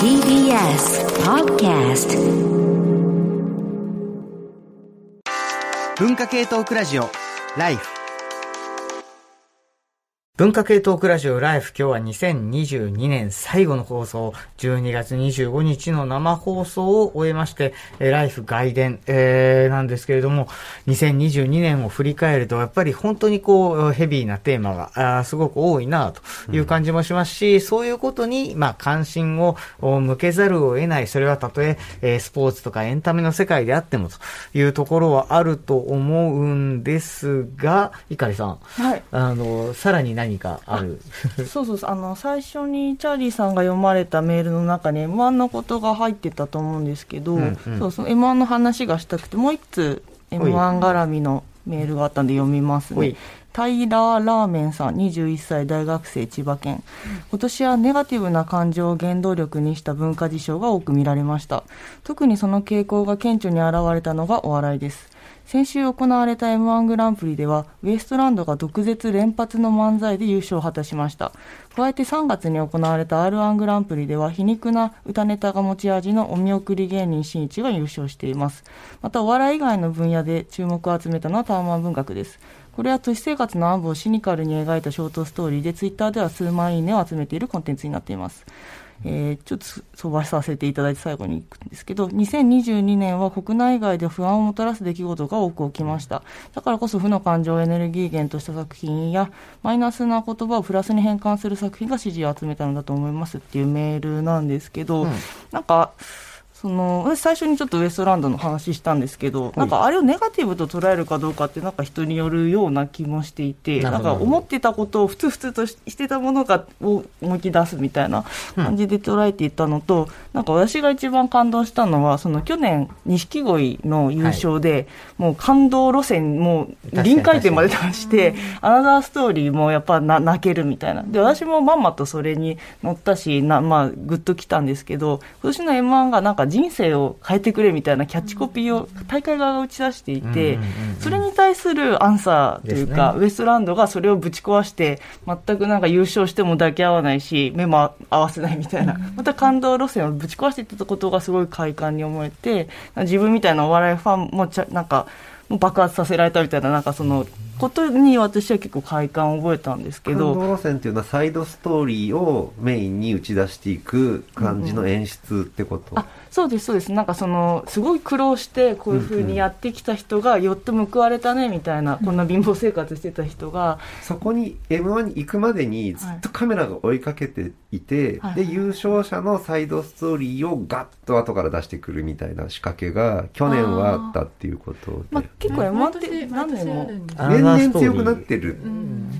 TBS Podcast 文化系トークラジオライフ。文化系トークラジオライフ今日は2022年最後の放送、12月25日の生放送を終えまして、えライフ外伝、えー、なんですけれども、2022年を振り返ると、やっぱり本当にこう、ヘビーなテーマが、あすごく多いなという感じもしますし、うん、そういうことに、まあ、関心を向けざるを得ない、それはたとええー、スポーツとかエンタメの世界であってもというところはあると思うんですが、碇さん、はい、あの、さらに何何かある？そうそうあの最初にチャーリーさんが読まれたメールの中に M1 のことが入ってたと思うんですけど、うんうん、そうそう M1 の話がしたくてもう一つ M1 絡みのメールがあったんで読みますね。タイラーラーメンさん、21歳大学生千葉県。今年はネガティブな感情を原動力にした文化事象が多く見られました。特にその傾向が顕著に現れたのがお笑いです。先週行われた M1 グランプリでは、ウエストランドが毒舌連発の漫才で優勝を果たしました。加えて3月に行われた R1 グランプリでは、皮肉な歌ネタが持ち味のお見送り芸人しんいちが優勝しています。また、お笑い以外の分野で注目を集めたのはタワマン文学です。これは都市生活の暗部をシニカルに描いたショートストーリーで、ツイッターでは数万いいねを集めているコンテンツになっています。えー、ちょっと飛ばさせていただいて最後に行くんですけど、2022年は国内外で不安をもたらす出来事が多く起きました。だからこそ負の感情をエネルギー源とした作品や、マイナスな言葉をプラスに変換する作品が支持を集めたのだと思いますっていうメールなんですけど、うん、なんか、その私最初にちょっとウエストランドの話したんですけど、なんかあれをネガティブと捉えるかどうかってなんか人によるような気もしていてなんか思ってたことをふつふつとしてたものがを思い出すみたいな感じで捉えていたのと、うん、なんか私が一番感動したのはその去年錦鯉の優勝で、はい、もう感動路線もう臨界点まで達してアナザーストーリーもやっぱな泣けるみたいな。で私もまんまとそれに乗ったしなまあグッときたんですけど今年の m 1がなんか人生を変えてくれみたいなキャッチコピーを大会側が打ち出していて、それに対するアンサーというか、ウエストランドがそれをぶち壊して、全くなんか優勝しても抱き合わないし、目も合わせないみたいな、また感動路線をぶち壊していったことがすごい快感に思えて、自分みたいなお笑いファンもちゃなんか、爆発させられたみたいな、なんかその、ことに私は結構快感を覚えたんですけど感動路線っていうのはサイドストーリーをメインに打ち出していく感じの演出ってこと、うん。うん、そうですそうです。なんかそのすごい苦労してこういうふうにやってきた人がよって報われたねみたいな、うん。うん、こんな貧乏生活してた人がそこに m 1に行くまでにずっとカメラが追いかけていて、はい、で優勝者のサイドストーリーをガッと後から出してくるみたいな仕掛けが去年はあったっていうことで、まあ、結構 m 1って何年も。年々強くなってる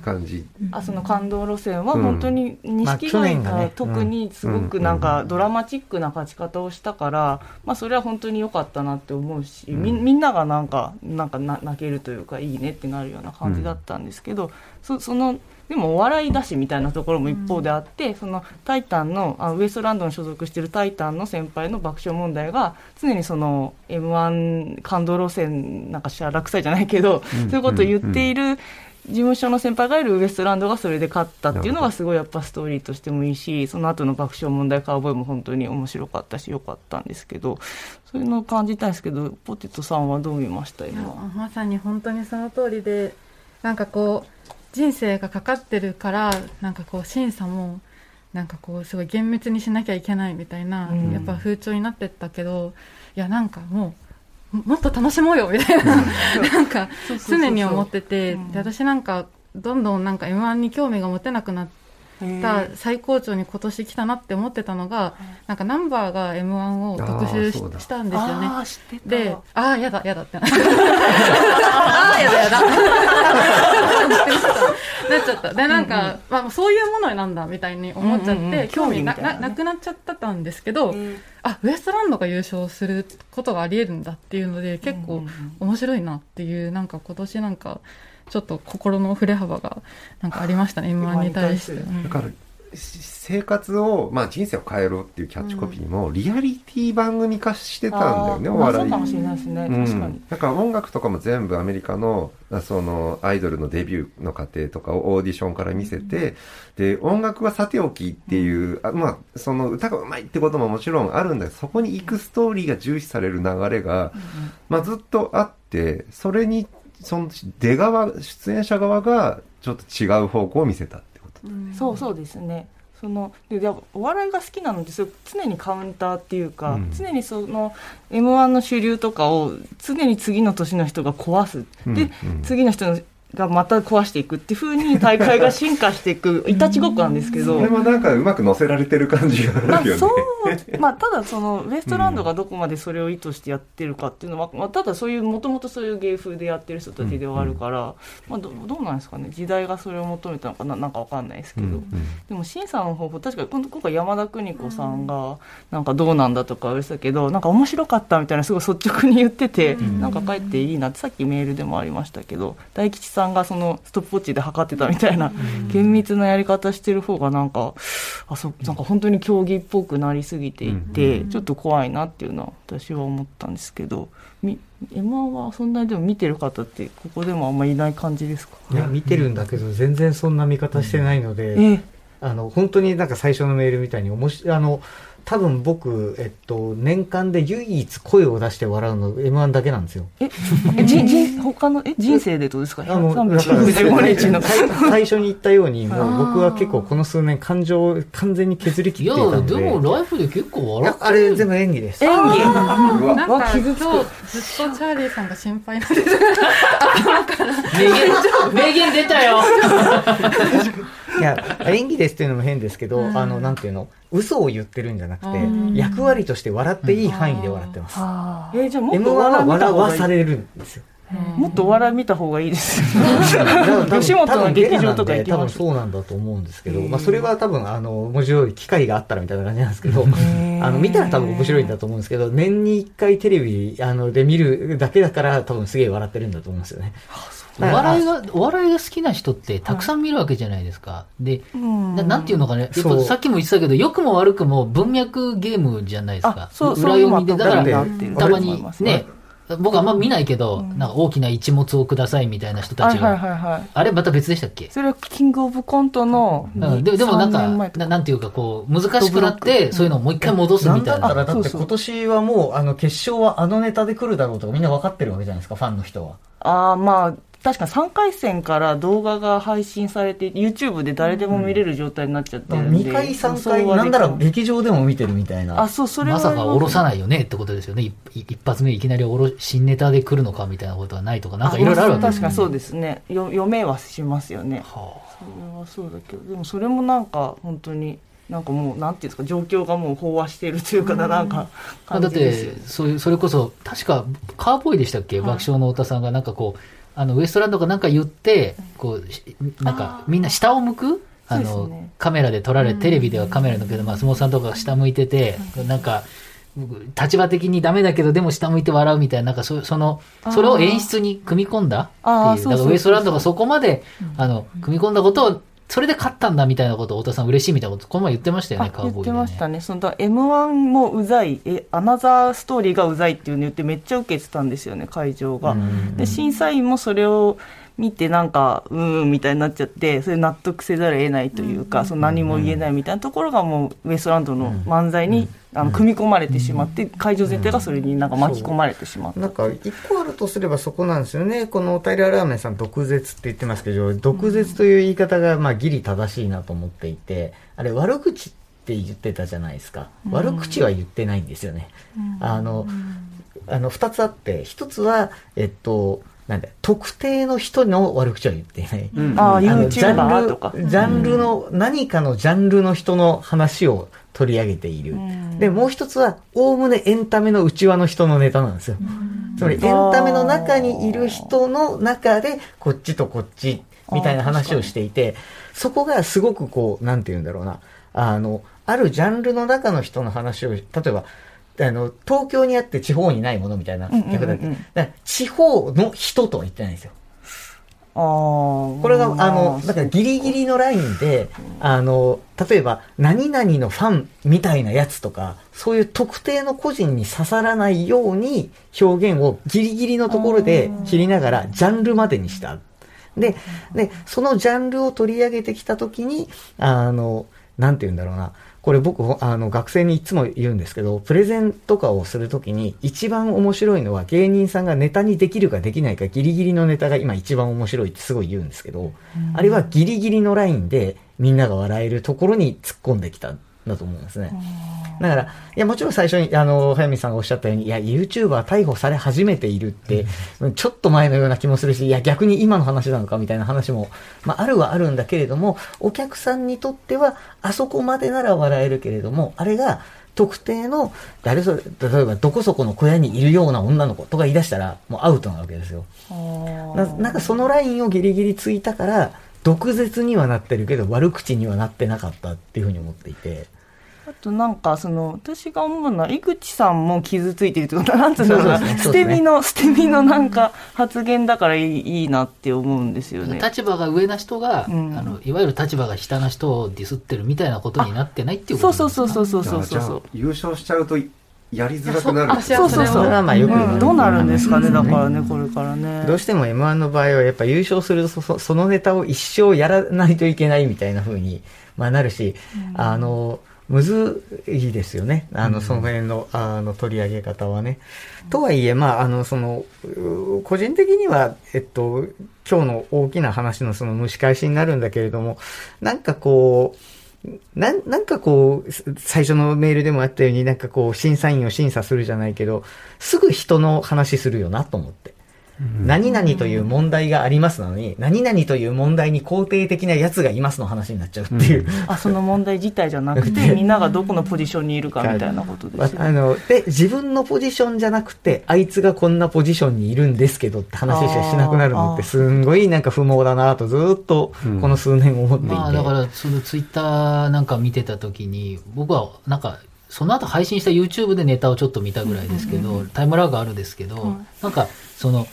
感じ、あその感動路線は本当に錦鯉が特にすごくなんかドラマチックな勝ち方をしたから、まあ、それは本当に良かったなって思うし、みみんながなんかなんか泣けるというかいいねってなるような感じだったんですけど、そそのでもお笑いだしみたいなところも一方であって、うん、そのタイタンのあウエストランドに所属しているタイタンの先輩の爆笑問題が常にその m 1感動路線なんかしら落斎じゃないけど、うん、そういうことを言っている、事務所の先輩がいるウエストランドがそれで勝ったっていうのがすごいやっぱストーリーとしてもいいしその後の爆笑問題カーボーイも本当に面白かったし良かったんですけどそういうのを感じたんですけどポテトさんはどう見ました今？まさに本当にその通りでなんかこう人生がかかってるからなんかこう審査もなんかこうすごい厳密にしなきゃいけないみたいな、うん、やっぱ風潮になってったけどいやなんかもうもっと楽しもうよみたいな、なんか常に思ってて、で私なんかどんどんなんか m 1に興味が持てなくなって。た最高潮に今年来たなって思ってたのが、なんかナンバーが m 1を特集したんですよね。でああやだやだって。な ああやだやだ。なっちゃった。でなんか、うんうん、まあ、そういうものなんだみたいに思っちゃって、うんうん、興味なななくなっちゃったたんですけど、あウエストランドが優勝することがありえるんだっていうので結構面白いなっていうなんか今年なんかちょっと心の振れ幅がなんかありましたね M1 に対して。だから生活を、まあ人生を変えろっていうキャッチコピーも、リアリティ番組化してたんだよね、お笑い。そうかもしれないですね、うん確かに。だから音楽とかも全部アメリカの、あその、アイドルのデビューの過程とかをオーディションから見せて、で、音楽はさておきっていう、あまあ、その歌が上手いってことももちろんあるんだけど、そこに行くストーリーが重視される流れが、まあずっとあって、それに、その、出側、出演者側が、ちょっと違う方向を見せたって。そうそうですね。そのででお笑いが好きなのってそれ常にカウンターっていうか、うん。常にその m 1の主流とかを常に次の年の人が壊す、うん。で、うん。次の人のがまた壊していくっていうふうに大会が進化していくいたちごっこなんですけど。それもなんかうまく乗せられてる感じがまああるよね。そう、まあ、ただそのウエストランドがどこまでそれを意図してやってるかっていうのは、まあ、ただそういうもともとそういう芸風でやってる人たちではあるから、まあ、どどうなんですかね。時代がそれを求めたのかななんかわかんないですけど、うんうん。でも審査の方法確かに今今回山田邦子さんがなんかどうなんだとか言ってたけどなんか面白かったみたいなすごい率直に言ってて、なんか帰っていいなってさっきメールでもありましたけど大吉さんがそのストップウォッチで測ってたみたいな、厳密なやり方してる方がなんかあそうなんか本当に競技っぽくなりすぎていて、ちょっと怖いなっていうのは私は思ったんですけどみ M1 はそんなにでも見てる方ってここでもあんまりいない感じですか？いや、見てるんだけど、全然そんな見方してないので、えあの、本当になんか最初のメールみたいに面白い、あの、多分僕、えっと、年間で唯一声を出して笑うの M1 だけなんですよ。ええじじ他のえ人生でどうですか？あの、だから365日の。最最初に言ったように、もう僕は結構この数年感情を完全に削り切いやっていたので。でもライフで結構い笑っやあれ全部演技です。演技。うわ。なんか今日ずっとチャーリーさんが心配なんです。名言名言出たよ いや、演技ですっていうのも変ですけど、あの、なんていうの、嘘を言ってるんじゃなくて、役割として笑っていい範囲で笑ってます。えーじゃあもっ M1 と笑い見た笑方がいい。わされるんですよ。もっとお笑い見た方がいいですだから多分吉本の劇場とか行き多分そうなんだと思うんですけど、まあそれは多分あの、面白い機会があったらみたいな感じなんですけど、あの、見たら多分面白いんだと思うんですけど、年に一回テレビ、あの、で見るだけだから多分すげえ笑ってるんだと思うんですよね。お笑いがお笑いが好きな人ってたくさん見るわけじゃないですか。でななんていうのかね。やっそう。ぱさっきも言ってたけど良くも悪くも文脈ゲームじゃないですか。あそう裏読みでだから今たまに思いますね。僕あんま見ないけど、なんか大きな一物をくださいみたいな人たちが、はいはいはいはい。あれまた別でしたっけ？それはキングオブコントのうん、ででもなん3年前か。ななんていうかこう難しくなってそういうのをもう一回戻すみたいな。だったらだって今年はもう、あの、決勝はあのネタで来るだろうとかみんな分かってるわけじゃないですか、ファンの人は。ああまあ確か3回戦から動画が配信されて YouTube で誰でも見れる状態になっちゃってるんで、2回、3回、なんなら劇場でも見てるみたいな。あそうそれはまさか下ろさいないよねってことですよね。一一発目いきなりおろ新ネタで来るのかみたいなことはないとかなんかいろいろあるわけです確かにそうですね。よ読めはしますよね。はそれはそうだけどでもそれもなんか本当になんかもうなんていうんですか状況がもう飽和しているというかななんかあだっ感じですよてそういうそれこそ確かカーボーイでしたっけ、爆笑の太田さんがなんかこうあのウエストランドがなんか言ってこうしなんかみんな下を向く？あの、ねカメラで撮られテレビではカメラだけど、まあ、相撲さんとかが下向いてて、なんか立場的にダメだけどでも下向いて笑うみたいななんかそそのそれを演出に組み込んだっていう。だからウエストランドがそこまで、あの組み込んだことをそれで勝ったんだみたいなことを太田さん嬉しいみたいなことこの前言ってましたよねあ言ってカーボーイで、ね、ましたね。そのだ m 1もうざい。えアナザーストーリーがうざいっていうの言ってめっちゃ受けてたんですよね会場が、で審査員もそれを見てなんかうーんみたいになっちゃってそれ納得せざるを得ないというか、その何も言えないみたいなところがもうウエストランドの漫才に、あの組み込まれてしまって、会場全体がそれになんか巻き込まれてしまった、なんか、一個あるとすればそこなんですよね。このタイラーラーメンさん、毒舌って言ってますけど、毒舌という言い方が、まあ、ギリ正しいなと思っていて、あれ、悪口って言ってたじゃないですか。悪口は言ってないんですよね。あの、あの、二つあって、一つは、えっと、なんだ、特定の人の悪口は言っていない。あああのジャ YouTuber ンとかル、ジャンルの、何かのジャンルの人の話を取り上げている。で、もう一つは、おおむねエンタメの内輪の人のネタなんですよ。つまり、エンタメの中にいる人の中で、こっちとこっち、みたいな話をしていて、そこがすごくこう、なんて言うんだろうな。あの、あるジャンルの中の人の話を、例えば、あの、東京にあって地方にないものみたいな逆だけど、だから地方の人とは言ってないんですよ。これが、あの、だからギリギリのラインで、あの、例えば、何々のファンみたいなやつとか、そういう特定の個人に刺さらないように表現をギリギリのところで切りながら、ジャンルまでにした。で、で、そのジャンルを取り上げてきたときに、あの、なんて言うんだろうな。これ僕、あの、学生にいつも言うんですけど、プレゼンとかをするときに、一番面白いのは芸人さんがネタにできるかできないか、ギリギリのネタが今一番面白いってすごい言うんですけど、あれはギリギリのラインでみんなが笑えるところに突っ込んできた。だと思うんですね。だから、いや、もちろん最初に、あの、早見さんがおっしゃったように、いや、YouTuber 逮捕され始めているって、ちょっと前のような気もするし、いや、逆に今の話なのかみたいな話も、まあ、あるはあるんだけれども、お客さんにとっては、あそこまでなら笑えるけれども、あれが、特定の、誰それ、例えばどこそこの小屋にいるような女の子とか言い出したら、もうアウトなわけですよ。ななんかそのラインをギリギリついたから、毒舌にはなってるけど悪口にはなってなかったっていうふうに思っていて。あとなんかその私が思うのは井口さんも傷ついてるというかなんつうのかな。捨て身の捨て身のなんか発言だからいいいいなって思うんですよね。立場が上な人が、うん、あのいわゆる立場が下な人をディスってるみたいなことになってないっていうことそうそうそうそうそうそうそう。優勝しちゃうとやりづらくなる。そうそうそう。まあよく、うん、どうなるんですかね、だからね、これからね。どうしても M1 の場合は、やっぱ優勝するとそ、そのネタを一生やらないといけないみたいな風に、まあなるし、うん、あの、むずいですよね。あの、その辺の、あの、取り上げ方はね。とはいえ、まあ、あの、その、個人的には、えっと、今日の大きな話のその蒸し返しになるんだけれども、なんかこう、ななんかこう、最初のメールでもあったように、なんかこう、審査員を審査するじゃないけど、すぐ人の話するよなと思って。何々という問題がありますのに、何々という問題に肯定的なやつがいますの話になっちゃうっていう、うん、あその問題自体じゃなくてみんながどこのポジションにいるかみたいなことですよ、ね、あので自分のポジションじゃなくてあいつがこんなポジションにいるんですけどって話しかしなくなるのってすんごいなんか不毛だなとずっとこの数年思っていて、うん。まあ、だからそのツイッターなんか見てた時に僕はなんかその後配信した YouTube でネタをちょっと見たぐらいですけど、タイムラグあるんですけど、なんかその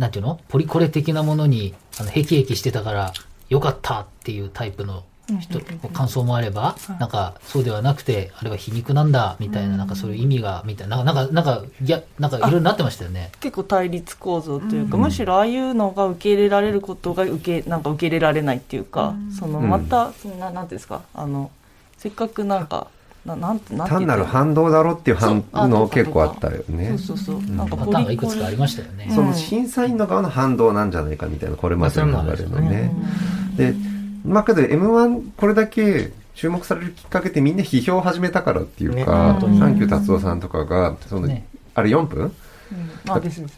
なんていうの？ポリコレ的なものに、あの、へきへきしてたから、よかったっていうタイプの人、感想もあれば、なんか、そうではなくて、あれは皮肉なんだ、みたいな、なんかそういう意味が、みたいな、なんか、なんか、いや、なんかいろいろなってましたよね。結構対立構造というか、むしろああいうのが受け入れられることが受け、なんか受け入れられないっていうか、その、また、そんな、なんていうんですか、あの、せっかくなんか、ななんなん単なる反動だろっていう反応結構あったよね。そうそうそう。なんかパターンがいくつかありましたよね。その審査員の側の反動なんじゃないかみたいな、これまでの流れのね。で、まあけど M1 これだけ注目されるきっかけってみんな批評を始めたからっていうか、サンキュー達夫さんとかが、その、あれ4分？うん、あですうん、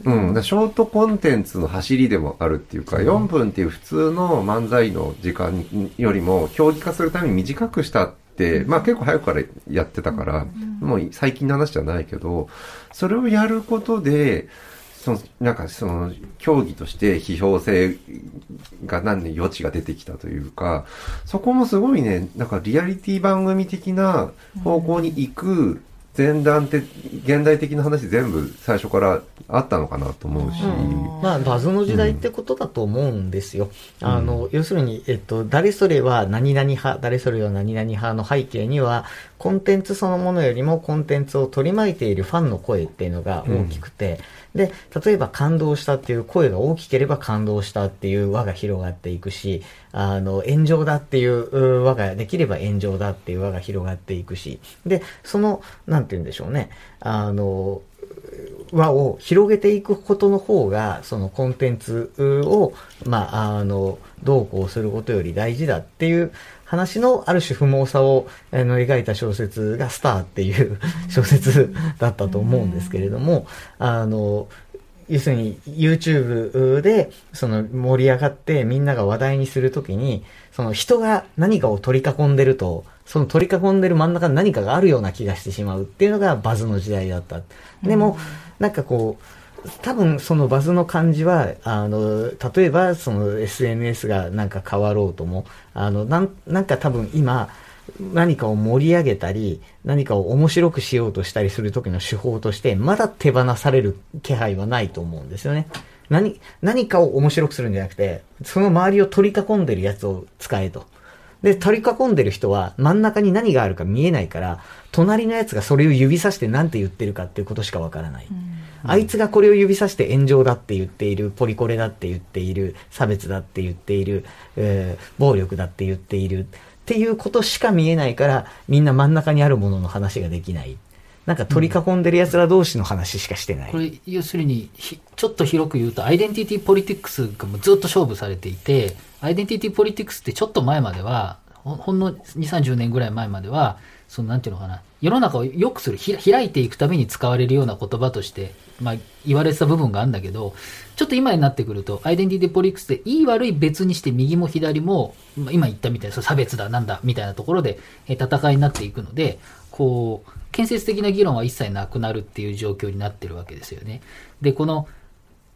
ショートコンテンツの走りでもあるっていうか、4分っていう普通の漫才の時間よりも競技化するために短くしたっ、まあ結構早くからやってたから、もう最近の話じゃないけど、それをやることで、その、なんかその、競技として批評性が何年余地が出てきたというか、そこもすごいね、なんかリアリティ番組的な方向に行く前段って現代的な話全部最初からあったのかなと思うし、まあバズの時代ってことだと思うんですよ、うん、あの要するに、えっと、誰それは何々派誰それは何々派の背景にはコンテンツそのものよりもコンテンツを取り巻いているファンの声っていうのが大きくて、うん、で例えば感動したっていう声が大きければ感動したっていう輪が広がっていくしあの炎上だっていう輪ができれば炎上だっていう輪が広がっていくし。でそのなんて言うんでしょうね。あの輪を広げていくことの方が、そのコンテンツを、まあ、あの、どうこうすることより大事だっていう話のある種不毛さを、あの描いた小説がスターっていう 小説だったと思うんですけれども、あの、要するに YouTube でその盛り上がってみんなが話題にするときに、その人が何かを取り囲んでると、その取り囲んでる真ん中に何かがあるような気がしてしまうっていうのがバズの時代だった。でも、なんかこう、多分そのバズの感じは、あの、例えばその SNS がなんか変わろうとも、あの、なんなんか多分今、何かを盛り上げたり、何かを面白くしようとしたりする時の手法として、まだ手放される気配はないと思うんですよね。何、何かを面白くするんじゃなくて、その周りを取り囲んでるやつを使えと。で、取り囲んでる人は真ん中に何があるか見えないから、隣のやつがそれを指さして何て言ってるかっていうことしかわからない。うん、あいつがこれを指さして炎上だって言っている、ポリコレだって言っている、差別だって言っている、えー、暴力だって言っているっていうことしか見えないから、みんな真ん中にあるものの話ができない。なんか取り囲んでる奴ら同士の話しかしてない。これ、要するに、ちょっと広く言うと、アイデンティティポリティクスがもうずっと勝負されていて、アイデンティティポリティクスってちょっと前までは、ほんの2、30年ぐらい前までは、そのなんていうのかな、世の中を良くする、開いていくために使われるような言葉として、まあ、言われてた部分があるんだけど、ちょっと今になってくると、アイデンティティポリティクスで、いい悪い別にして右も左も、今言ったみたいな、差別だなんだみたいなところで、戦いになっていくので、こう、建設的な議論は一切なくなるっていう状況になってるわけですよね。で、この、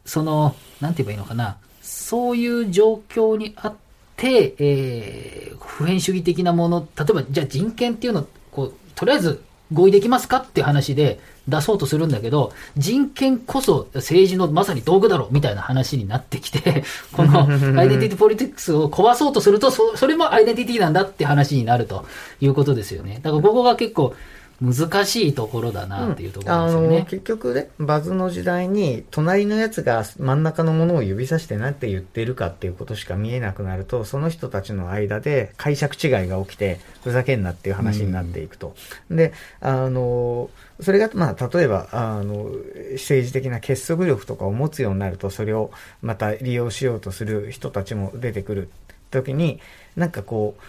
その、なんて言えばいいのかな、そういう状況にあって、えー、普遍主義的なもの、例えば、じゃあ人権っていうの、こう、とりあえず合意できますかっていう話で出そうとするんだけど、人権こそ政治のまさに道具だろみたいな話になってきて、この アイデンティティポリティクスを壊そうとすると、そそれもアイデンティティなんだって話になるということですよね。だからここが結構、難しいところだなっていうところですよね、うん、あの結局ねバズの時代に隣のやつが真ん中のものを指さして何て言ってるかっていうことしか見えなくなるとその人たちの間で解釈違いが起きてふざけんなっていう話になっていくと、うん、であのそれが、まあ、例えばあの政治的な結束力とかを持つようになるとそれをまた利用しようとする人たちも出てくる時になんかこう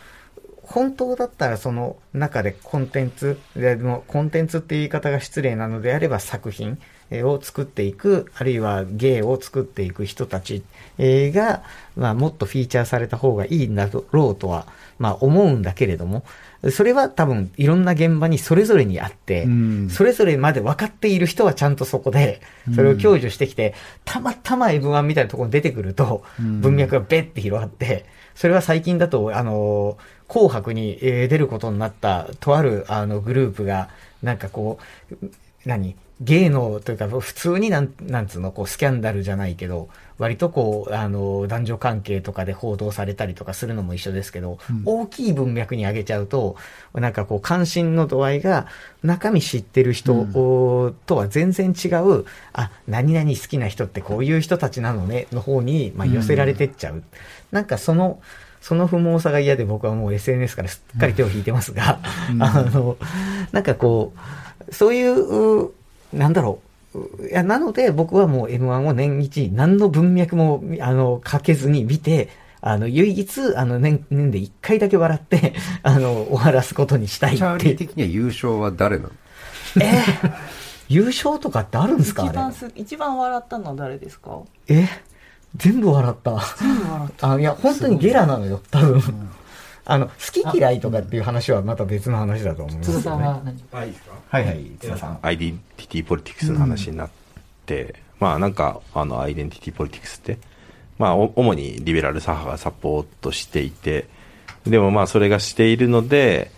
本当だったらその中でコンテンツ、でもコンテンツっていう言い方が失礼なのであれば作品を作っていく、あるいは芸を作っていく人たちが、まあ、もっとフィーチャーされた方がいいんだろうとは、まあ、思うんだけれども、それは多分いろんな現場にそれぞれにあって、うん、それぞれまで分かっている人はちゃんとそこで、それを享受してきて、たまたま M1 みたいなところに出てくると、文脈がベッて広がって、それは最近だと、あの、紅白に出ることになった、とある、あの、グループが、なんかこう、何芸能というか、普通になん、なんつうの、こう、スキャンダルじゃないけど、割とこう、あの、男女関係とかで報道されたりとかするのも一緒ですけど、うん、大きい文脈に上げちゃうと、なんかこう、関心の度合いが、中身知ってる人とは全然違う、うん、あ、何々好きな人ってこういう人たちなのね、の方に、まあ、寄せられてっちゃう。うんなんかその、その不毛さが嫌で僕はもう SNS からすっかり手を引いてますが、うん、あの、なんかこう、そういう、なんだろう。いや、なので僕はもう M1 を年一、何の文脈も、あの、かけずに見て、あの、唯一、あの、年、年で一回だけ笑って、あの、終わらすことにしたいって。チャーリー的には優勝は誰なの？えー、優勝とかってあるんですか一番一番笑ったのは誰ですか？え全部笑った。全部笑った。あいや、本当にゲラなのよ、多分。あの、好き嫌いとかっていう話はまた別の話だと思います、ね。津田さんははいはい、津田さん。アイデンティティポリティクスの話になって、うん、まあなんか、あの、アイデンティティポリティクスって、まあ、主にリベラル左派がサポートしていて、でもまあそれがしているので、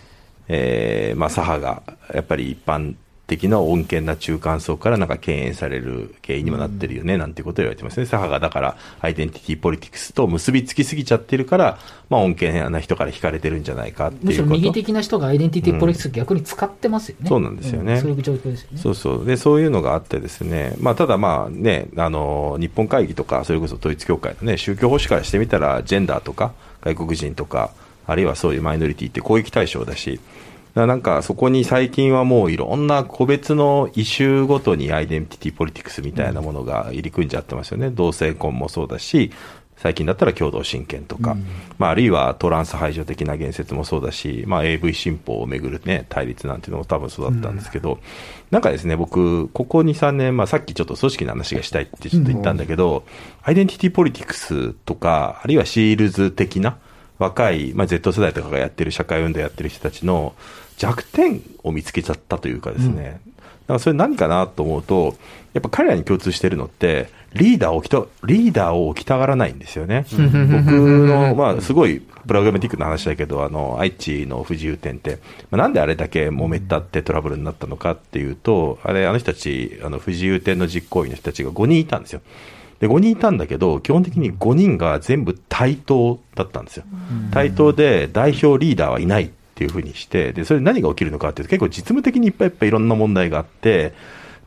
えー、まあ左派がやっぱり一般的な穏健な中間層からなんか敬遠される原因にもなってるよね、なんてことを言われてますね。左派がだからアイデンティティポリティクスと結びつきすぎちゃってるから、まあ穏健な人から惹かれてるんじゃないかっていうむしろ右的な人がアイデンティティポリティクス逆に使ってますよね。うん、そうなんですよね、うん、そういう状況ですよね。そうそう。で、そういうのがあってですね、まあただまあね、あの、日本会議とか、それこそ統一教会のね、宗教保守からしてみたら、ジェンダーとか、外国人とか、あるいはそういうマイノリティって攻撃対象だし、なんかそこに最近はもういろんな個別のイシューごとにアイデンティティポリティクスみたいなものが入り組んじゃってますよね、同性婚もそうだし、最近だったら共同親権とか、うん、まあ、あるいはトランス排除的な言説もそうだし、まあ、AV 新法をめぐる、ね、対立なんていうのも多分そうだったんですけど、うん、なんかですね、僕、ここ2、3年、まあ、さっきちょっと組織の話がしたいってちょっと言ったんだけど、うん、アイデンティティポリティクスとか、あるいはシールズ的な、若い、まあ、Z 世代とかがやってる社会運動やってる人たちの弱点を見つけちゃったというかですね、うん、だからそれ何かなと思うと、やっぱ彼らに共通してるのって、リーダーを置きた、リーダーを置きたがらないんですよね。僕の、まあ、すごいプログラマティックな話だけど、あの、愛知の不自由店って、まあ、なんであれだけ揉めたってトラブルになったのかっていうと、あれ、あの人たち、あの、不自由店の実行委員の人たちが5人いたんですよ。で、5人いたんだけど、基本的に5人が全部対等だったんですよ。対等で代表リーダーはいないっていうふうにして、で、それ何が起きるのかっていうと、結構実務的にいっぱいいっぱいいろんな問題があって、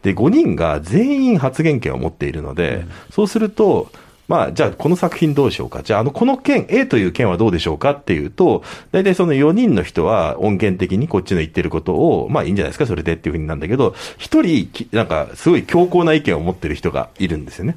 で、5人が全員発言権を持っているので、そうすると、まあ、じゃあこの作品どうしようか。じゃあ、あの、この件、A という件はどうでしょうかっていうと、大体その4人の人は音源的にこっちの言ってることを、まあいいんじゃないですか、それでっていうふうになんだけど、1人、なんか、すごい強硬な意見を持ってる人がいるんですよね。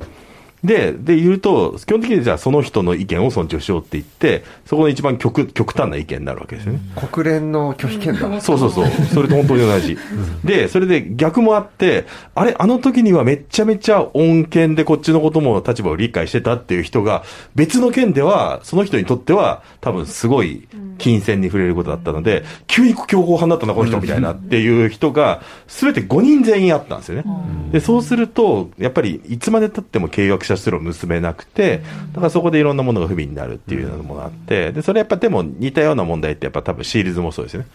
で、で、言うと、基本的にじゃあその人の意見を尊重しようって言って、そこの一番極極端な意見になるわけですよね。国連の拒否権だ。そうそうそう。それと本当に同じ。で、それで逆もあって、あれ、あの時にはめっちゃめちゃ恩恵でこっちのことも立場を理解してたっていう人が、別の件では、その人にとっては、多分すごい金銭に触れることだったので、急に強硬派になったな、この人みたいなっていう人が、すべて5人全員あったんですよね。で、そうすると、やっぱりいつまで経っても契約者するを結べなくて、だからそこでいろんなものが不備になるっていうのもあって、で、それやっぱでも似たような問題ってやっぱ多分シールズもそうですよね。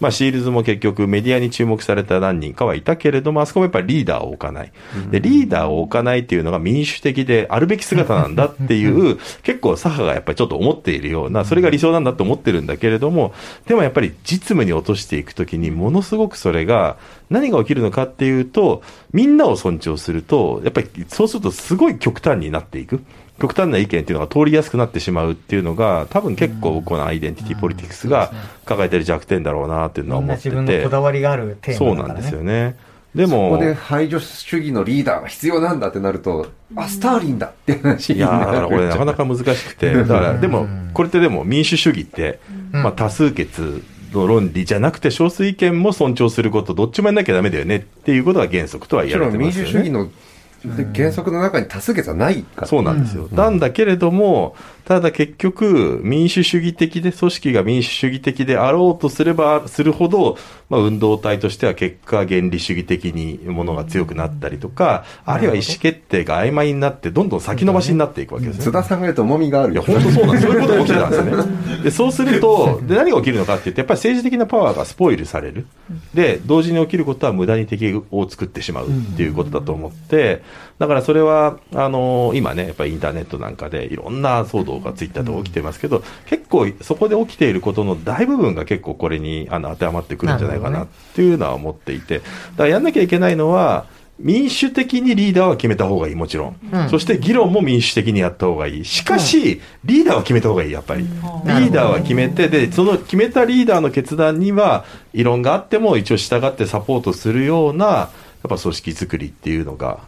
まあ、シールズも結局メディアに注目された何人かはいたけれども、あそこもやっぱりリーダーを置かない。で、リーダーを置かないっていうのが民主的であるべき姿なんだっていう、結構左派がやっぱりちょっと思っているような、それが理想なんだと思ってるんだけれども、でもやっぱり実務に落としていくときに、ものすごくそれが、何が起きるのかっていうと、みんなを尊重すると、やっぱりそうするとすごい極端になっていく。極端な意見っていうのが通りやすくなってしまうっていうのが、多分結構このアイデンティティポリティクスが抱えてる弱点だろうなっていうのは思ってて。自分のこだわりがあるテーマ、ね、そうなんですよね。でも、そこで排除主義のリーダーが必要なんだってなると、あ、スターリンだって話いやだからこれ なかなか難しくて、だから、でも、これってでも民主主義って、まあ多数決の論理じゃなくて少数意見も尊重すること、どっちもやんなきゃダメだよねっていうことが原則とは言われてますよね。民主主義ので原則の中に多数決はないから、そうなんですよ。なんだけれども、ただ結局、民主主義的で、組織が民主主義的であろうとすればするほど、まあ、運動体としては結果原理主義的にものが強くなったりとか、あるいは意思決定が曖昧になって、どんどん先延ばしになっていくわけですね。津田さんが言うと重みがある。いや、本当そうなんです。そういうことが起きてたんですよね。で、そうすると、で、何が起きるのかって言って、やっぱり政治的なパワーがスポイルされる。で、同時に起きることは無駄に敵を作ってしまうっていうことだと思って、だからそれは、あの今ね、やっぱりインターネットなんかでいろんな騒動がツイッターで起きててますけど、結構そこで起きていることの大部分が結構これにあの当てはまってくるんじゃないかなっていうのは思っていて、だからやんなきゃいけないのは、民主的にリーダーは決めた方がいい、もちろん。うん、そして議論も民主的にやった方がいい。しかし、リーダーは決めた方がいい、やっぱり。リーダーは決めて、で、その決めたリーダーの決断には、異論があっても一応従ってサポートするような、やっぱ組織作りっていうのが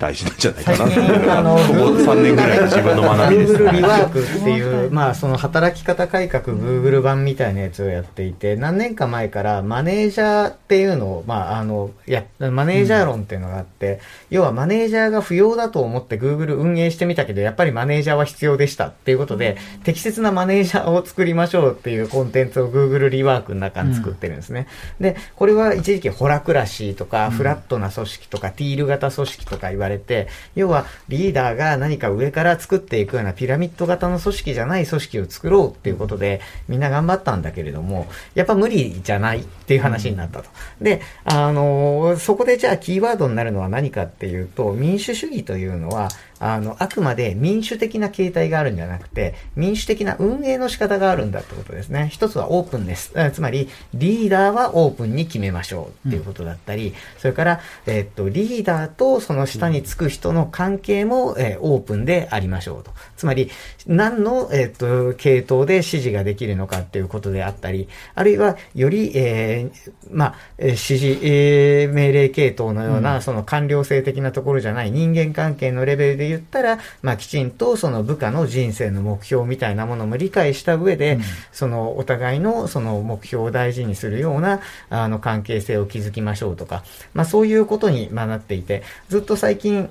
大事なんじゃないかな。あのここ3年ぐらいの自分の学びです、ね、Google リワークっていう、まあ、その働き方改革 Google 版みたいなやつをやっていて何年か前からマネージャーっていうのを、まあ、あのやマネージャー論っていうのがあって、うん、要はマネージャーが不要だと思って Google 運営してみたけどやっぱりマネージャーは必要でしたっていうことで、うん、適切なマネージャーを作りましょうっていうコンテンツを Google リワークの中に作ってるんですね、うん、でこれは一時期ホラクラシーとか、フラットな組織とかティール型組織とか言われれて要はリーダーが何か上から作っていくようなピラミッド型の組織じゃない組織を作ろうっていうことでみんな頑張ったんだけれどもやっぱ無理じゃないっていう話になったと。で、あのそこでじゃあキーワードになるのは何かっていうと民主主義というのはあの、あくまで民主的な形態があるんじゃなくて、民主的な運営の仕方があるんだってことですね。一つはオープンです。つまり、リーダーはオープンに決めましょうっていうことだったり、うん、それから、えー、っと、リーダーとその下につく人の関係も、えー、オープンでありましょうと。つまり、何の、えー、っと、系統で指示ができるのかっていうことであったり、あるいは、より、えー、まあ、指示、えー、命令系統のような、うん、その官僚性的なところじゃない人間関係のレベルで言ったら、まあ、きちんとその部下の人生の目標みたいなものも理解した上で、うん、そのお互いのその目標を大事にするようなあの関係性を築きましょうとか、まあ、そういうことになっていて、ずっと最近、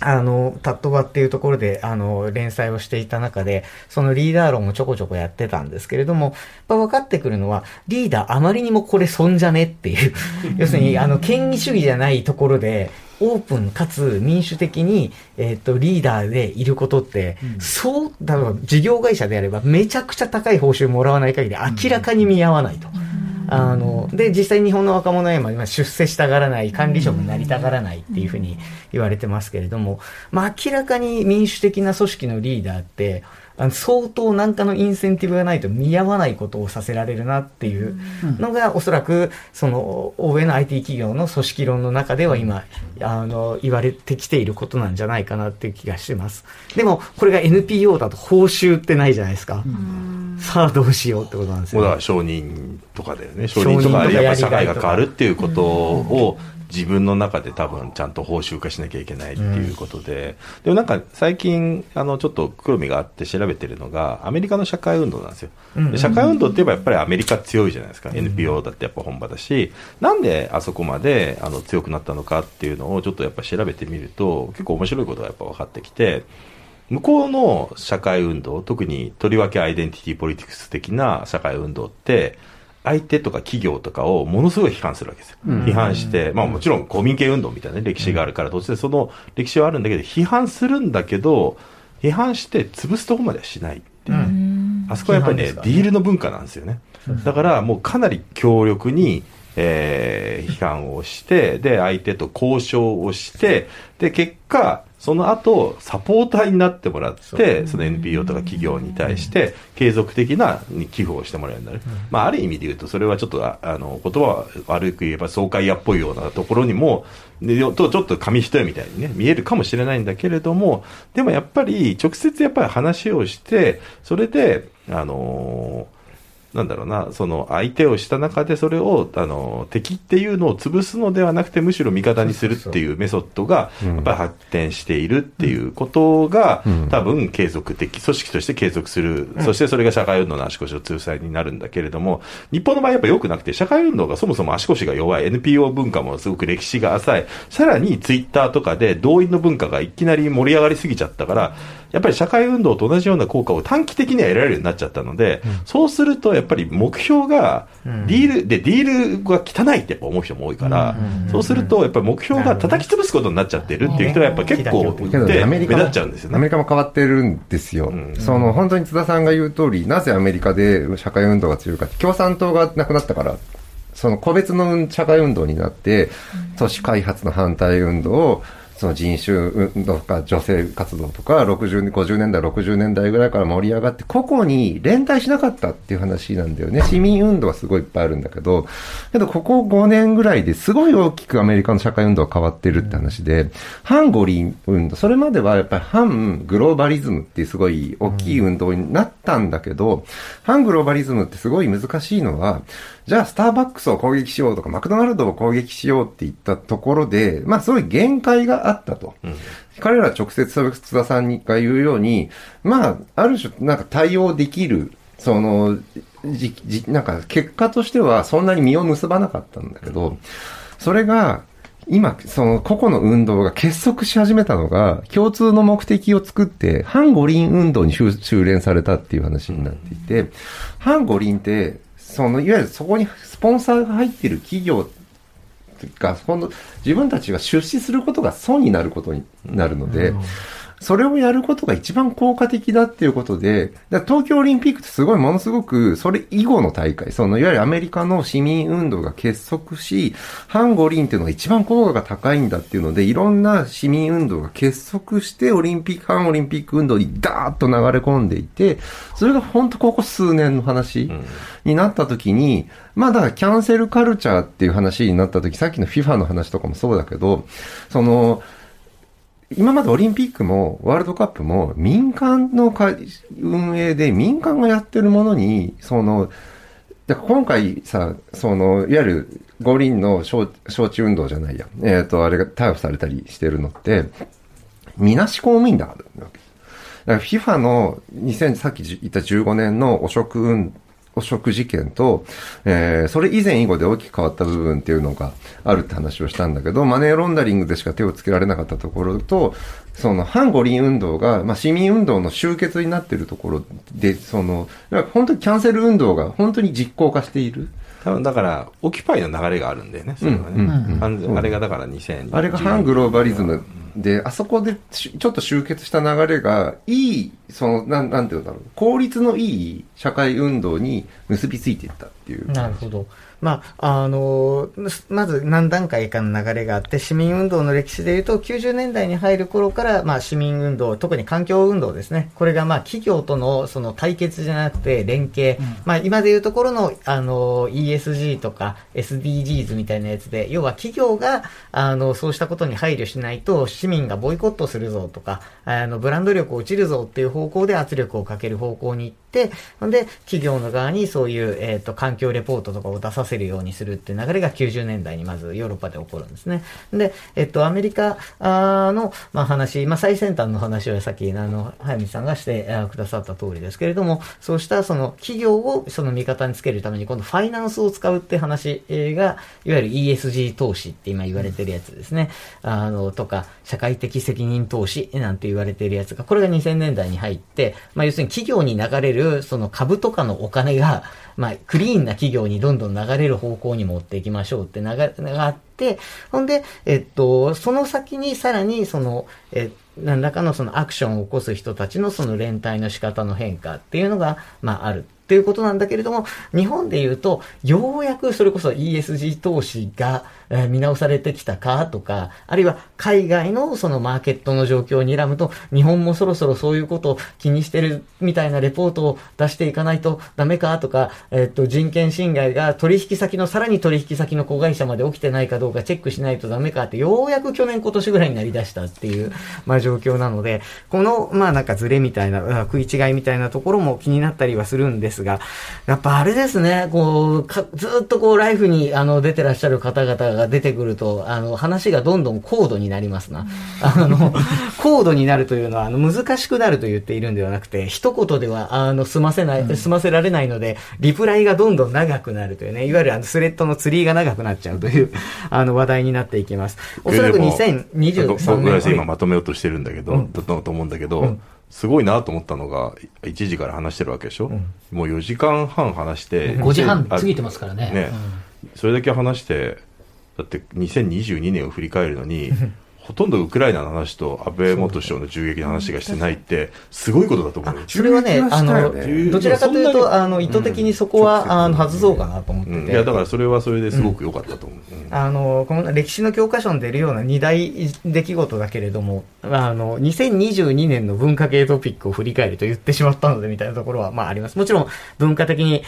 あの、タットバっていうところで、あの、連載をしていた中で、そのリーダー論をちょこちょこやってたんですけれども、やっぱ分かってくるのは、リーダーあまりにもこれ損じゃねっていう、要するに、あの、権威主義じゃないところで、オープンかつ民主的に、えっ、ー、と、リーダーでいることって、うん、そう、だろう、事業会社であればめちゃくちゃ高い報酬もらわない限り明らかに見合わないと。うんあの、で、実際日本の若者は今、出世したがらない、管理職になりたがらないっていうふうに言われてますけれども、まあ明らかに民主的な組織のリーダーって、相当何かのインセンティブがないと見合わないことをさせられるなっていうのが、おそらくその欧米の IT 企業の組織論の中では今あの言われてきていることなんじゃないかなっていう気がします。でもこれが NPO だと報酬ってないじゃないですか。さあどうしようってことなんですよ、ね、だから承認とかだよね。承認とかやっぱ社会が変わるっていうことを、自分の中で多分ちゃんと報酬化しなきゃいけないっていうことで、うん、でもなんか最近あのちょっと興味があって調べてるのがアメリカの社会運動なんですよ、うん、社会運動って言えばやっぱりアメリカ強いじゃないですか、うん、NPO だってやっぱ本場だし。なんであそこまであの強くなったのかっていうのをちょっとやっぱ調べてみると結構面白いことがやっぱ分かってきて向こうの社会運動特にとりわけアイデンティティポリティクス的な社会運動って相手とか企業とかをものすごい批判するわけですよ。批判して、まあもちろん公民権運動みたいな、ね、歴史があるから、当然その歴史はあるんだけど、批判するんだけど、批判して潰すとこまではしないっていう、あそこはやっぱりね、ね。ディールの文化なんですよね。だからもうかなり強力に、えー、批判をして、で、相手と交渉をして、で、結果、その後、サポーターになってもらって、その NPO とか企業に対して、継続的な寄付をしてもらえるようになる。まあ、ある意味で言うと、それはちょっと、あの、言葉は悪く言えば、爽快屋っぽいようなところにも、で、と、ちょっと紙一重みたいにね、見えるかもしれないんだけれども、でもやっぱり、直接やっぱり話をして、それで、あのーなんだろうな、その相手をした中でそれを、あの、敵っていうのを潰すのではなくて、むしろ味方にするっていうメソッドが、やっぱり発展しているっていうことが、多分継続的、組織として継続する、そしてそれが社会運動の足腰の強さになるんだけれども、日本の場合やっぱ良くなくて、社会運動がそもそも足腰が弱い、NPO 文化もすごく歴史が浅い、さらにツイッターとかで動員の文化がいきなり盛り上がりすぎちゃったから、やっぱり社会運動と同じような効果を短期的には得られるようになっちゃったので、うん、そうするとやっぱり目標が、ディール、で、ディールが汚いってやっぱ思う人も多いから、そうするとやっぱり目標が叩き潰すことになっちゃってるっていう人がやっぱ結構いて、目立っちゃうんですよね。アメリカも変わってるんですよ。その本当に津田さんが言う通り、なぜアメリカで社会運動が強いかって、共産党がなくなったからその個別の社会運動になって、都市開発の反対運動をその人種運動とか女性活動とか60、50年代、60年代ぐらいから盛り上がって、個々に連帯しなかったっていう話なんだよね。市民運動はすごいいっぱいあるんだけど、けどここ5年ぐらいですごい大きくアメリカの社会運動は変わってるって話で、反五輪運動、それまではやっぱり反グローバリズムっていうすごい大きい運動になったんだけど、反グローバリズムってすごい難しいのは、じゃあスターバックスを攻撃しようとか、マクドナルドを攻撃しようって言ったところで、まあすごい限界があったと。うん、彼ら直接津田さんが言うように、まあ、ある種、なんか対応できる、その、じ、じ、なんか結果としてはそんなに実を結ばなかったんだけど、それが、今、その個々の運動が結束し始めたのが、共通の目的を作って、反五輪運動に修練されたっていう話になっていて、反五輪って、その、いわゆるそこにスポンサーが入っている企業が、今度、自分たちが出資することが損になることになるので、うん。それをやることが一番効果的だっていうことで、東京オリンピックってすごいものすごく、それ以後の大会、そのいわゆるアメリカの市民運動が結束し、反五輪っていうのが一番効果が高いんだっていうので、いろんな市民運動が結束して、オリンピック、反オリンピック運動にダーッと流れ込んでいて、それが本当ここ数年の話になった時に、まあだからキャンセルカルチャーっていう話になった時、さっきの FIFA の話とかもそうだけど、その、今までオリンピックもワールドカップも民間の運営で民間がやってるものに、その、だから今回さ、その、いわゆる五輪の招致運動じゃないや、えっ、ー、と、あれが逮捕されたりしてるのって、みなし公務員だだ。から FIFA の2000、さっき言った15年の汚職運汚職事件と、えー、それ以前以後で大きく変わった部分っていうのがあるって話をしたんだけど、マネーロンダリングでしか手をつけられなかったところと、その反五輪運動が、まあ、市民運動の集結になっているところで、その、本当にキャンセル運動が本当に実行化している。多分だから、オキュパイの流れがあるんだよね、それはね。うんうん、あれがだから2000あれが反グローバリズムで、あそこでちょっと集結した流れが、いい、その、なん、なんていうんだろう、効率のいい社会運動に結びついていったっていう。なるほど。まあ、あの、まず何段階かの流れがあって、市民運動の歴史でいうと、90年代に入る頃から、まあ、市民運動、特に環境運動ですね。これが、まあ、企業との、その対決じゃなくて、連携。うん、まあ、今でいうところの、あの、ESG とか SDGs みたいなやつで、要は企業が、あの、そうしたことに配慮しないと、市民がボイコットするぞとか、あの、ブランド力落ちるぞっていう方向で圧力をかける方向に行って、で、企業の側にそういう、えっ、ー、と、環境レポートとかを出させるようにするっていう流れが90年代にまずヨーロッパで起こるんですね。で、えっ、ー、と、アメリカの、まあ、話、まあ、最先端の話はさっき、あの、早見さんがしてくださった通りですけれども、そうしたその企業をその味方につけるために、今度ファイナンスを使うって話が、いわゆる ESG 投資って今言われてるやつですね。あの、とか、社会的責任投資なんて言われてるやつが、これが2000年代に入って、まあ、要するに企業に流れる、その株とかのお金が、まあ、クリーンな企業にどんどん流れる方向に持っていきましょうって流れがあって、ほんで、えっと、その先にさらに、その、え何らかのそのアクションを起こす人たちのその連帯の仕方の変化っていうのが、まあ、あるっていうことなんだけれども、日本で言うと、ようやくそれこそ ESG 投資が、え見直されてきたかとか、あるいは海外のそのマーケットの状況を睨むと、日本もそろそろそういうことを気にしてるみたいなレポートを出していかないとダメかとか、えっと、人権侵害が取引先の、さらに取引先の子会社まで起きてないかどうかチェックしないとダメかって、ようやく去年今年ぐらいになりだしたっていう、まあ状況なので、この、まあなんかズレみたいな、食い違いみたいなところも気になったりはするんですが、やっぱあれですね、こう、ずっとこう、ライフに、あの、出てらっしゃる方々が出てくると、あの、話がどんどん高度になりますな。あの、高度になるというのは、あの、難しくなると言っているんではなくて、一言では、あの、済ませない、済ませられないので、リプライがどんどん長くなるというね、いわゆるあの、スレッドのツリーが長くなっちゃうという、あの、話題になっていきます。おそらく2023年。僕ら今まとめようとしてるんだけど、うん、だと思うんだけど、うんすごいなと思ったのが、1時から話してるわけでしょ、うん、もう4時間半話して、5時半過ぎてますからね。ね、うん、それだけ話して、だって2022年を振り返るのに、ほとんどウクライナの話と安倍元首相の銃撃の話がしてないって、すごいことだと思うそれはね、あの、どちらかというと、あの、意図的にそこは、あの、外そうかなと思ってて。いや、だからそれはそれですごく良かったと思う。あの、この歴史の教科書に出るような二大出来事だけれども、あの、2022年の文化系トピックを振り返ると言ってしまったので、みたいなところは、まああります。もちろん、文化的に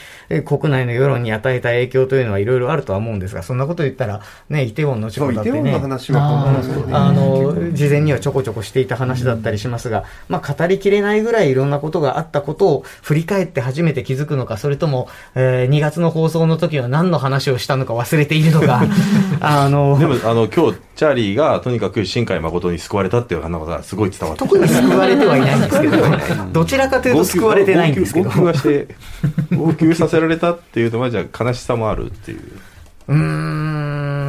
国内の世論に与えた影響というのはいろいろあるとは思うんですが、そんなこと言ったら、ね、イテウォンの事故だってね。イテウォンの話は、あの、事前にはちょこちょこしていた話だったりしますが、まあ、語りきれないぐらいいろんなことがあったことを振り返って初めて気づくのか、それとも、えー、2月の放送の時は何の話をしたのか忘れているのか、あの、でも、あの、今日、チャーリーがとにかく新海誠に救われたっていう話がすごい伝わって特に救われてはいないんですけど、どちらかというと救われてないんですけど。号泣して、号泣させられたっていうのは、じゃあ悲しさもあるっていう。うー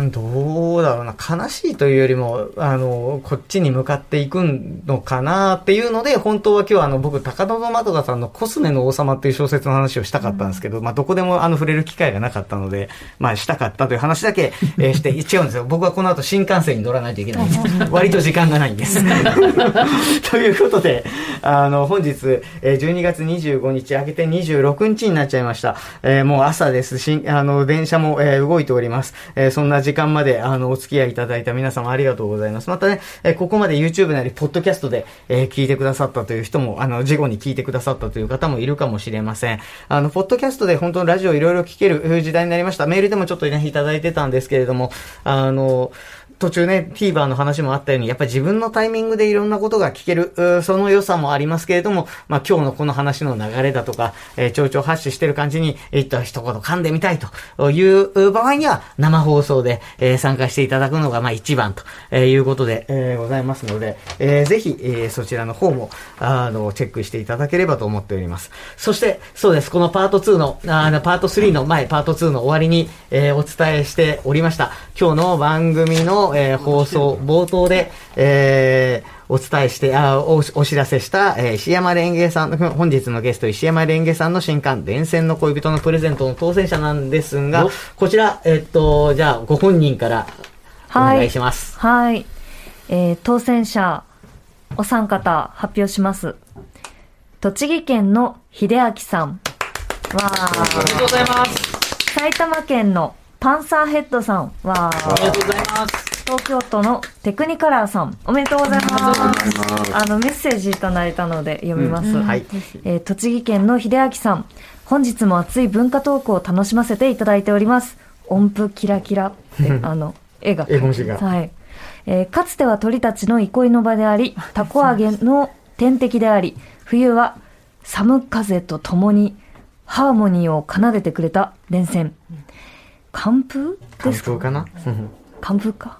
ん、どうだろうな。悲しいというよりも、あの、こっちに向かっていくのかなっていうので、本当は今日あの、僕、高野まどかさんのコスメの王様っていう小説の話をしたかったんですけど、うん、まあ、どこでもあの、触れる機会がなかったので、まあ、したかったという話だけ、えー、して、違うんですよ。僕はこの後新幹線に乗らないといけないんです。割と時間がないんです。ということで、あの、本日、えー、12月25日、明けて26日になっちゃいました。えー、もう朝ですし、あの、電車も、えー、動いてております。えー、そんな時間まで、あの、お付き合いいただいた皆様ありがとうございます。またね、え、ここまで YouTube なり、ポッドキャストで、えー、聞いてくださったという人も、あの、事後に聞いてくださったという方もいるかもしれません。あの、ポッドキャストで本当にラジオいろいろ聞ける時代になりました。メールでもちょっとね、いただいてたんですけれども、あの、途中ね、TVer の話もあったように、やっぱり自分のタイミングでいろんなことが聞ける、その良さもありますけれども、まあ今日のこの話の流れだとか、えー、蝶々発信してる感じに、えっと、一言噛んでみたいという場合には、生放送で、えー、参加していただくのが、まあ一番と、いうことで、えー、ございますので、えー、ぜひ、えー、そちらの方も、あの、チェックしていただければと思っております。そして、そうです、このパート2の、あの、パート3の前、パート2の終わりに、えー、お伝えしておりました。今日の番組のえー、放送冒頭で、えー、お伝えして、あおお知らせした、えー、石山蓮華さん、本日のゲスト石山蓮華さんの新刊、伝線の恋人のプレゼントの当選者なんですが、こちら、えっと、じゃあ、ご本人からお願いします。はい。はい、えー、当選者、お三方、発表します。栃木県の秀明さん。わありがとうございます。埼玉県のパンサーヘッドさんは、ありがとうございます。東京都のテクニカラーさん、おめでとうございます。あの、メッセージいただいたので読みます。はい。えー栃木県の秀明さん、本日も熱い文化トークを楽しませていただいております。音符キラキラって、あの、絵が。絵文字がはい。えーかつては鳥たちの憩いの場であり、タコ揚げの天敵であり、冬は寒風と共にハーモニーを奏でてくれた電線。寒風関ですか？東かな？寒風か。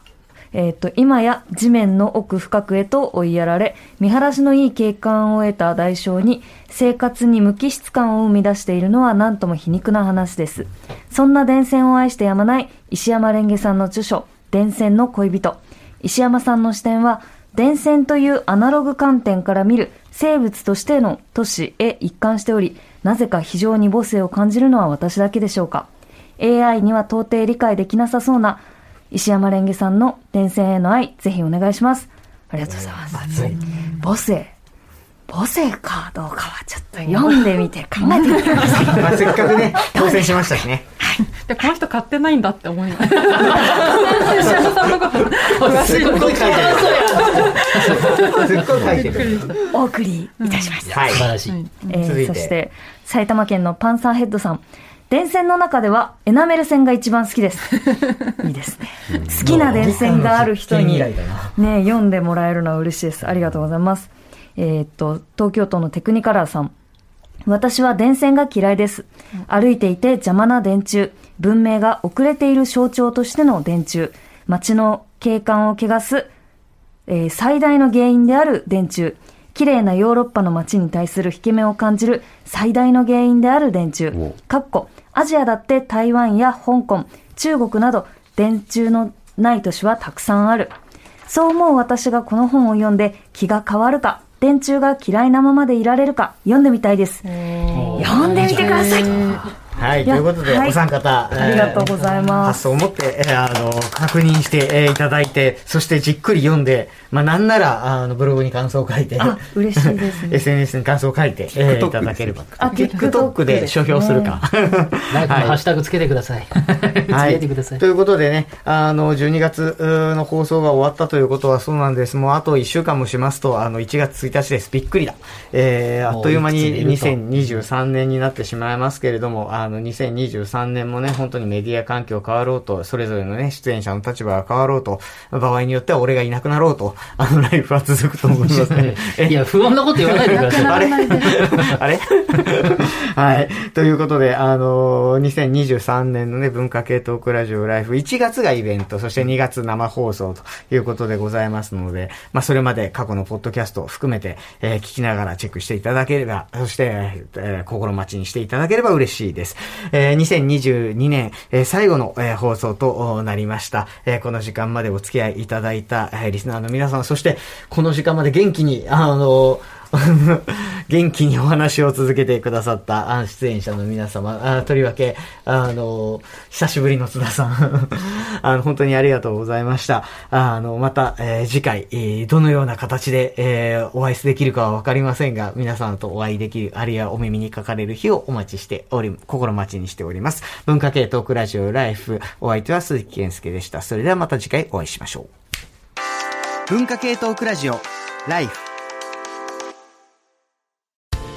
えっ、と、今や地面の奥深くへと追いやられ、見晴らしのいい景観を得た代償に、生活に無機質感を生み出しているのは何とも皮肉な話です。そんな電線を愛してやまない石山レンゲさんの著書、電線の恋人。石山さんの視点は、電線というアナログ観点から見る生物としての都市へ一貫しており、なぜか非常に母性を感じるのは私だけでしょうか。AI には到底理解できなさそうな石山レンゲさんの電線への愛、ぜひお願いします。ありがとうございます。母性。母性かどうかはちょっと読んでみて考えてみてください。まあ、せっかくね、当選しましたしね。でこの人買ってないんだって思います石山さんのこと詳しいすっごい書いてる。すっごい書いてる。お送りいたしました。はい素。晴らしい。えそして、埼玉県のパンサーヘッドさん。電線の中ではエナメル線が一番好きです。いいですね。好きな電線がある人に、ね、読んでもらえるのは嬉しいです。ありがとうございます。えーっと、東京都のテクニカラーさん。私は電線が嫌いです。歩いていて邪魔な電柱。文明が遅れている象徴としての電柱。街の景観を汚す、えー最大の原因である電柱。綺麗なヨーロッパの街に対する引け目を感じる最大の原因である電柱お。かっこ、アジアだって台湾や香港、中国など電柱のない都市はたくさんある。そう思う私がこの本を読んで気が変わるか、電柱が嫌いなままでいられるか読んでみたいです。読んでみてください。はい、ということで、はいお三方、ありがとうございます発想を持って、えーあの、確認して、えーいただいて、そしてじっくり読んで、まあ、なんなら、あの、ブログに感想を書いて、あ、嬉しいですね。SNS に感想を書いて、えーいただければ。あ TikTok で書評するか。ライハッシュタグつけてください。つけてくださいと。いうことでね、あの、12月の放送が終わったということはそうなんです。もうあと1週間もしますと、あの、1月1日です。びっくりだ。えー、あっという間にもういくつ見る2023年になってしまいますけれども、あの、2023年もね、本当にメディア環境変わろうと、それぞれのね、出演者の立場が変わろうと、場合によっては俺がいなくなろうと、あの、ライフは続くと思いますね。いや、不穏なこと言わないでください。あれ？あれ？はい。ということで、あのー2023年のね、文化系トークラジオライフ、1月がイベント、そして2月生放送ということでございますので、まあ、それまで過去のポッドキャストを含めて、えー聞きながらチェックしていただければ、そして、えー心待ちにしていただければ嬉しいです。えー2022年、えー最後の、えー放送となりました。えーこの時間までお付き合いいただいた、えーリスナーの皆さん、そして、この時間まで元気に、あの 元気にお話を続けてくださった出演者の皆様、あとりわけ、あの、久しぶりの津田さん、あの、本当にありがとうございました。あの、また、えー次回、えーどのような形で、えーお会いできるかはわかりませんが、皆さんとお会いできる、あるいはお耳にかかれる日をお待ちしており、心待ちにしております。文化系トークラジオライフ、お相手は鈴木健介でした。それではまた次回お会いしましょう。文化系トークラジオライフ